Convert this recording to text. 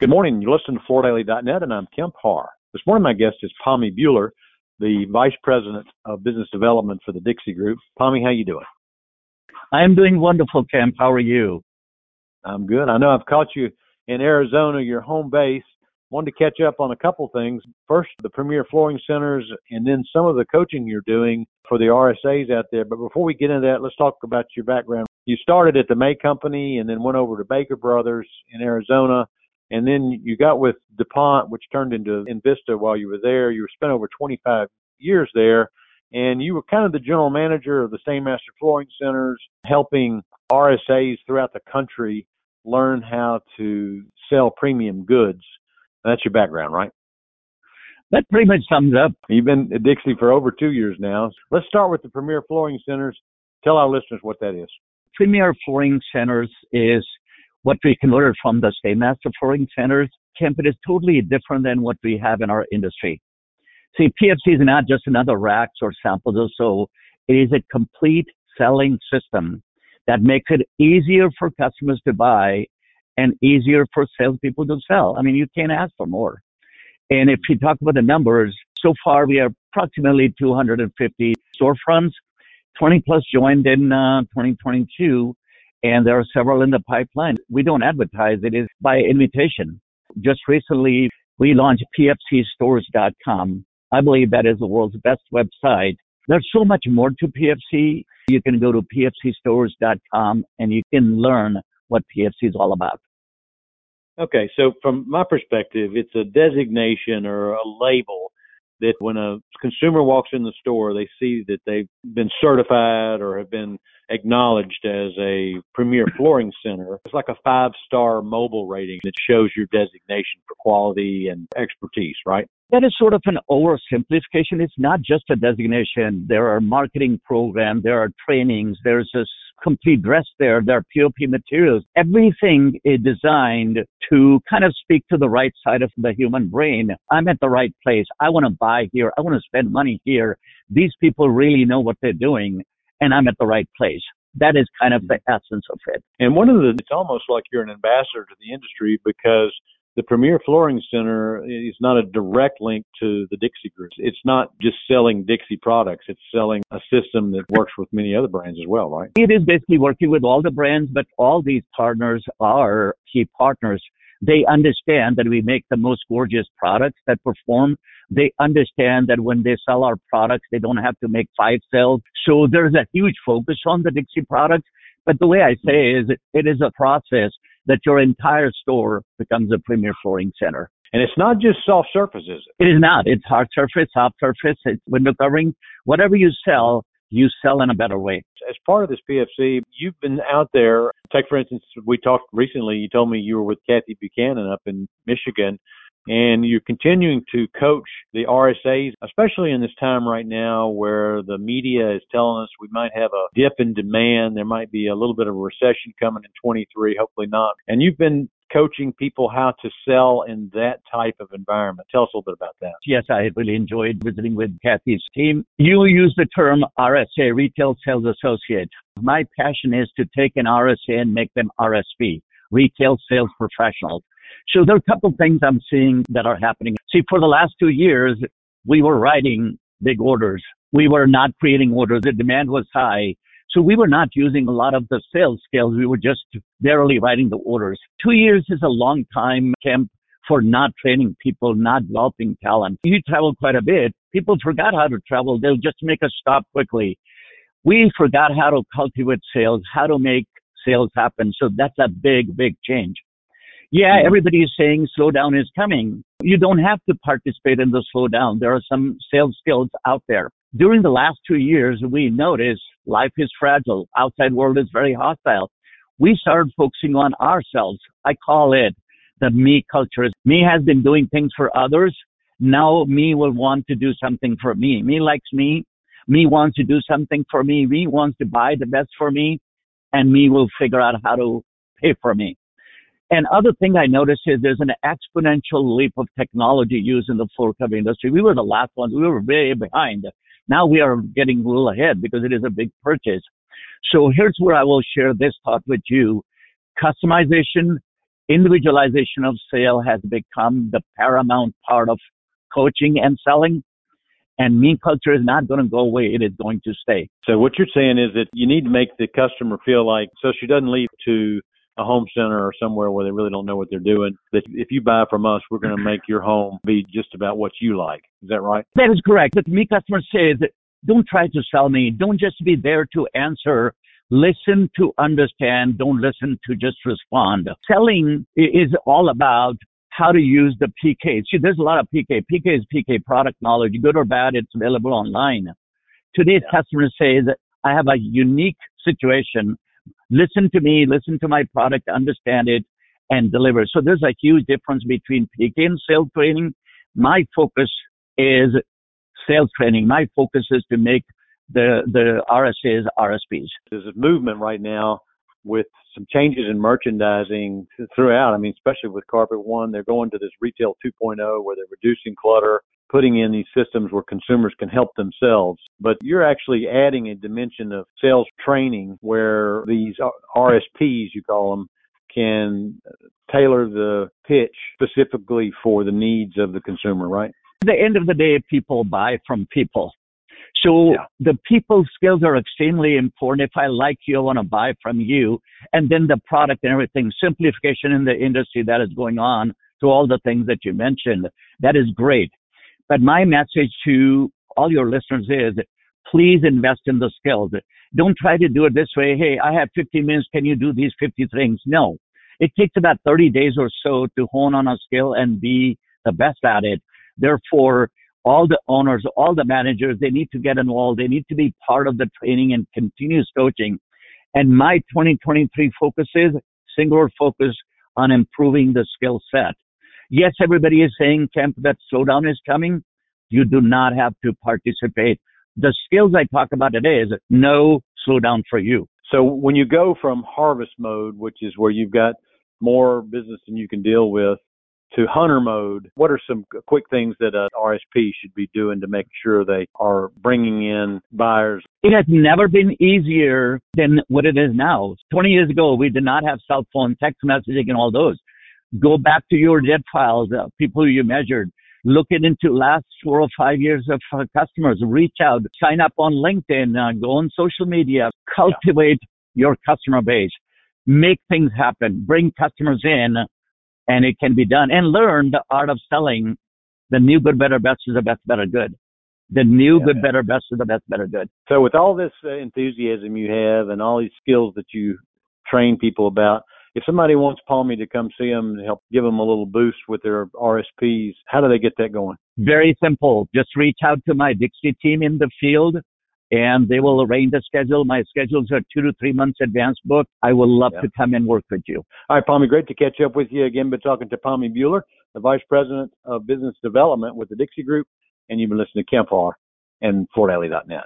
Good morning. You're listening to FloorDaily.net, and I'm Kemp Harr. This morning, my guest is Pommy Bueller, the Vice President of Business Development for the Dixie Group. Pommy, how you doing? I'm doing wonderful, Kemp. How are you? I'm good. I know I've caught you in Arizona, your home base. Wanted to catch up on a couple things. First, the Premier Flooring Centers, and then some of the coaching you're doing for the RSAs out there. But before we get into that, let's talk about your background. You started at the May Company and then went over to Baker Brothers in Arizona and then you got with DuPont, which turned into Invista while you were there. You were spent over 25 years there, and you were kind of the general manager of the same Stainmaster Flooring Centers, helping RSAs throughout the country learn how to sell premium goods. That's your background, right? That pretty much sums up. You've been at Dixie for over two years now. Let's start with the Premier Flooring Centers. Tell our listeners what that is. Premier Flooring Centers is what we converted from the Stainmaster Flooring Centers. Kemp, is totally different than what we have in our industry. See, PFC is not just another racks or samples or so. It is a complete selling system that makes it easier for customers to buy and easier for salespeople to sell. I mean, you can't ask for more. And if you talk about the numbers, so far we have approximately 250 storefronts. 20 plus joined in uh, 2022 and there are several in the pipeline. We don't advertise it is by invitation. Just recently, we launched pfcstores.com. I believe that is the world's best website. There's so much more to PFC. You can go to pfcstores.com and you can learn what PFC is all about. Okay, so from my perspective, it's a designation or a label that when a consumer walks in the store, they see that they've been certified or have been acknowledged as a premier flooring center. It's like a five star Mobil rating that shows your designation for quality and expertise, right? That is sort of an oversimplification. It's not just a designation. There are marketing programs, there are trainings, there's a complete dress there, there are POP materials. Everything is designed to kind of speak to the right side of the human brain. I'm at the right place. I want to buy here. I want to spend money here. These people really know what they're doing and I'm at the right place. That is kind of the essence of it. And one of the, it's almost like you're an ambassador to the industry because the Premier Flooring Center is not a direct link to the Dixie Group. It's not just selling Dixie products. It's selling a system that works with many other brands as well, right? It is basically working with all the brands, but all these partners are key partners. They understand that we make the most gorgeous products that perform. They understand that when they sell our products, they don't have to make five sales. So there's a huge focus on the Dixie products. But the way I say is it is a process that your entire store becomes a premier flooring center. And it's not just soft surfaces. It is not. It's hard surface, soft surface, it's window covering. Whatever you sell, you sell in a better way. As part of this PFC, you've been out there. Take, for instance, we talked recently, you told me you were with Kathy Buchanan up in Michigan and you're continuing to coach the RSAs, especially in this time right now where the media is telling us we might have a dip in demand. There might be a little bit of a recession coming in 23, hopefully not. And you've been coaching people how to sell in that type of environment. Tell us a little bit about that. Yes, I really enjoyed visiting with Kathy's team. You use the term RSA, Retail Sales Associate. My passion is to take an RSA and make them RSP, Retail Sales Professionals. So there are a couple of things I'm seeing that are happening. See, for the last two years, we were writing big orders. We were not creating orders. The demand was high. So we were not using a lot of the sales skills. We were just barely writing the orders. Two years is a long time, Kemp, for not training people, not developing talent. You travel quite a bit. People forgot how to travel. They'll just make a stop quickly. We forgot how to cultivate sales, how to make sales happen. So that's a big, big change. Yeah, mm-hmm. everybody is saying slowdown is coming. You don't have to participate in the slowdown. There are some sales skills out there. During the last two years, we noticed life is fragile. Outside world is very hostile. We started focusing on ourselves. I call it the me culture. Me has been doing things for others. Now me will want to do something for me. Me likes me. Me wants to do something for me. Me wants to buy the best for me and me will figure out how to pay for me. And other thing I noticed is there's an exponential leap of technology used in the floor cover industry. We were the last ones. We were way behind. Now we are getting a little ahead because it is a big purchase. So here's where I will share this thought with you. Customization individualization of sale has become the paramount part of coaching and selling. And mean culture is not going to go away. It is going to stay. So what you're saying is that you need to make the customer feel like, so she doesn't leave to a home center or somewhere where they really don't know what they're doing. That if you buy from us, we're going to make your home be just about what you like. Is that right? That is correct. But me customers say says, don't try to sell me. Don't just be there to answer. Listen to understand. Don't listen to just respond. Selling is all about how to use the PK. See, there's a lot of PK. PK is PK product knowledge, good or bad. It's available online. Today's yeah. say that I have a unique situation. Listen to me, listen to my product, understand it, and deliver. So there's a huge difference between PK and sales training. My focus is sales training. My focus is to make the, the RSAs RSPs. There's a movement right now with some changes in merchandising throughout. I mean, especially with Carpet One, they're going to this retail 2.0 where they're reducing clutter, putting in these systems where consumers can help themselves. But you're actually adding a dimension of sales training where these RSPs, you call them, can tailor the pitch specifically for the needs of the consumer, right? At the end of the day, people buy from people. So yeah. the people skills are extremely important. If I like you, I want to buy from you. And then the product and everything, simplification in the industry that is going on to all the things that you mentioned. That is great. But my message to all your listeners is please invest in the skills. Don't try to do it this way. Hey, I have 50 minutes. Can you do these 50 things? No. It takes about 30 days or so to hone on a skill and be the best at it. Therefore, all the owners, all the managers, they need to get involved. They need to be part of the training and continuous coaching. And my 2023 focus is singular focus on improving the skill set. Yes, everybody is saying, Kemp, that slowdown is coming. You do not have to participate. The skills I talk about today is no slowdown for you. So when you go from harvest mode, which is where you've got more business than you can deal with, to hunter mode, what are some quick things that an RSP should be doing to make sure they are bringing in buyers? It has never been easier than what it is now. 20 years ago, we did not have cell phone, text messaging, and all those. Go back to your dead files, uh, people you measured. Look into last four or five years of uh, customers. Reach out, sign up on LinkedIn, uh, go on social media, cultivate yeah. your customer base, make things happen, bring customers in and it can be done. And learn the art of selling. The new good better best is the best better good. The new yeah, good better best is the best better good. So with all this uh, enthusiasm you have and all these skills that you train people about if somebody wants Palmy to come see them and help give them a little boost with their RSPs, how do they get that going? Very simple. Just reach out to my Dixie team in the field and they will arrange the schedule. My schedules are two to three months advance book. I would love yeah. to come and work with you. All right, Palmy, great to catch up with you again. Been talking to Palmy Bueller, the Vice President of Business Development with the Dixie Group, and you've been listening to Kemp and FloorDaily.net.